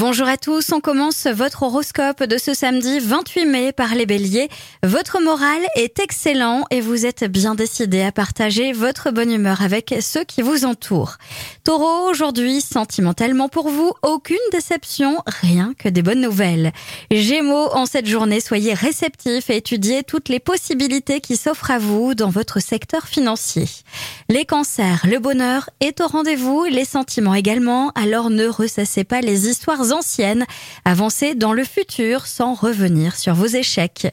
Bonjour à tous, on commence votre horoscope de ce samedi 28 mai par les béliers. Votre moral est excellent et vous êtes bien décidé à partager votre bonne humeur avec ceux qui vous entourent. Taureau, aujourd'hui, sentimentalement pour vous, aucune déception, rien que des bonnes nouvelles. Gémeaux, en cette journée, soyez réceptifs et étudiez toutes les possibilités qui s'offrent à vous dans votre secteur financier. Les cancers, le bonheur est au rendez-vous, les sentiments également, alors ne ressassez pas les histoires anciennes, avancez dans le futur sans revenir sur vos échecs.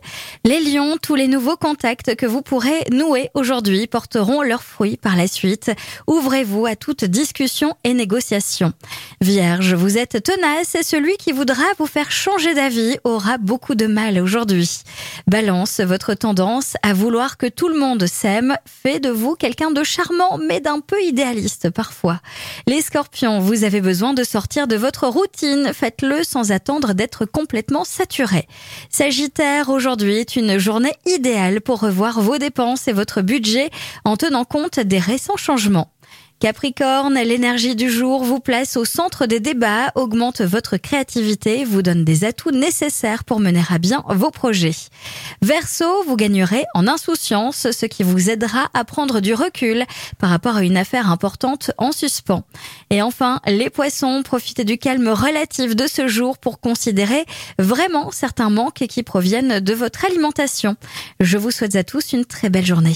Les lions, tous les nouveaux contacts que vous pourrez nouer aujourd'hui porteront leurs fruits par la suite. Ouvrez-vous à toute discussion et négociation. Vierge, vous êtes tenace et celui qui voudra vous faire changer d'avis aura beaucoup de mal aujourd'hui. Balance, votre tendance à vouloir que tout le monde s'aime fait de vous quelqu'un de charmant mais d'un peu idéaliste parfois. Les scorpions, vous avez besoin de sortir de votre routine faites-le sans attendre d'être complètement saturé. Sagittaire, aujourd'hui est une journée idéale pour revoir vos dépenses et votre budget en tenant compte des récents changements. Capricorne, l'énergie du jour vous place au centre des débats, augmente votre créativité, vous donne des atouts nécessaires pour mener à bien vos projets. Verseau, vous gagnerez en insouciance, ce qui vous aidera à prendre du recul par rapport à une affaire importante en suspens. Et enfin, les poissons, profitez du calme relatif de ce jour pour considérer vraiment certains manques qui proviennent de votre alimentation. Je vous souhaite à tous une très belle journée.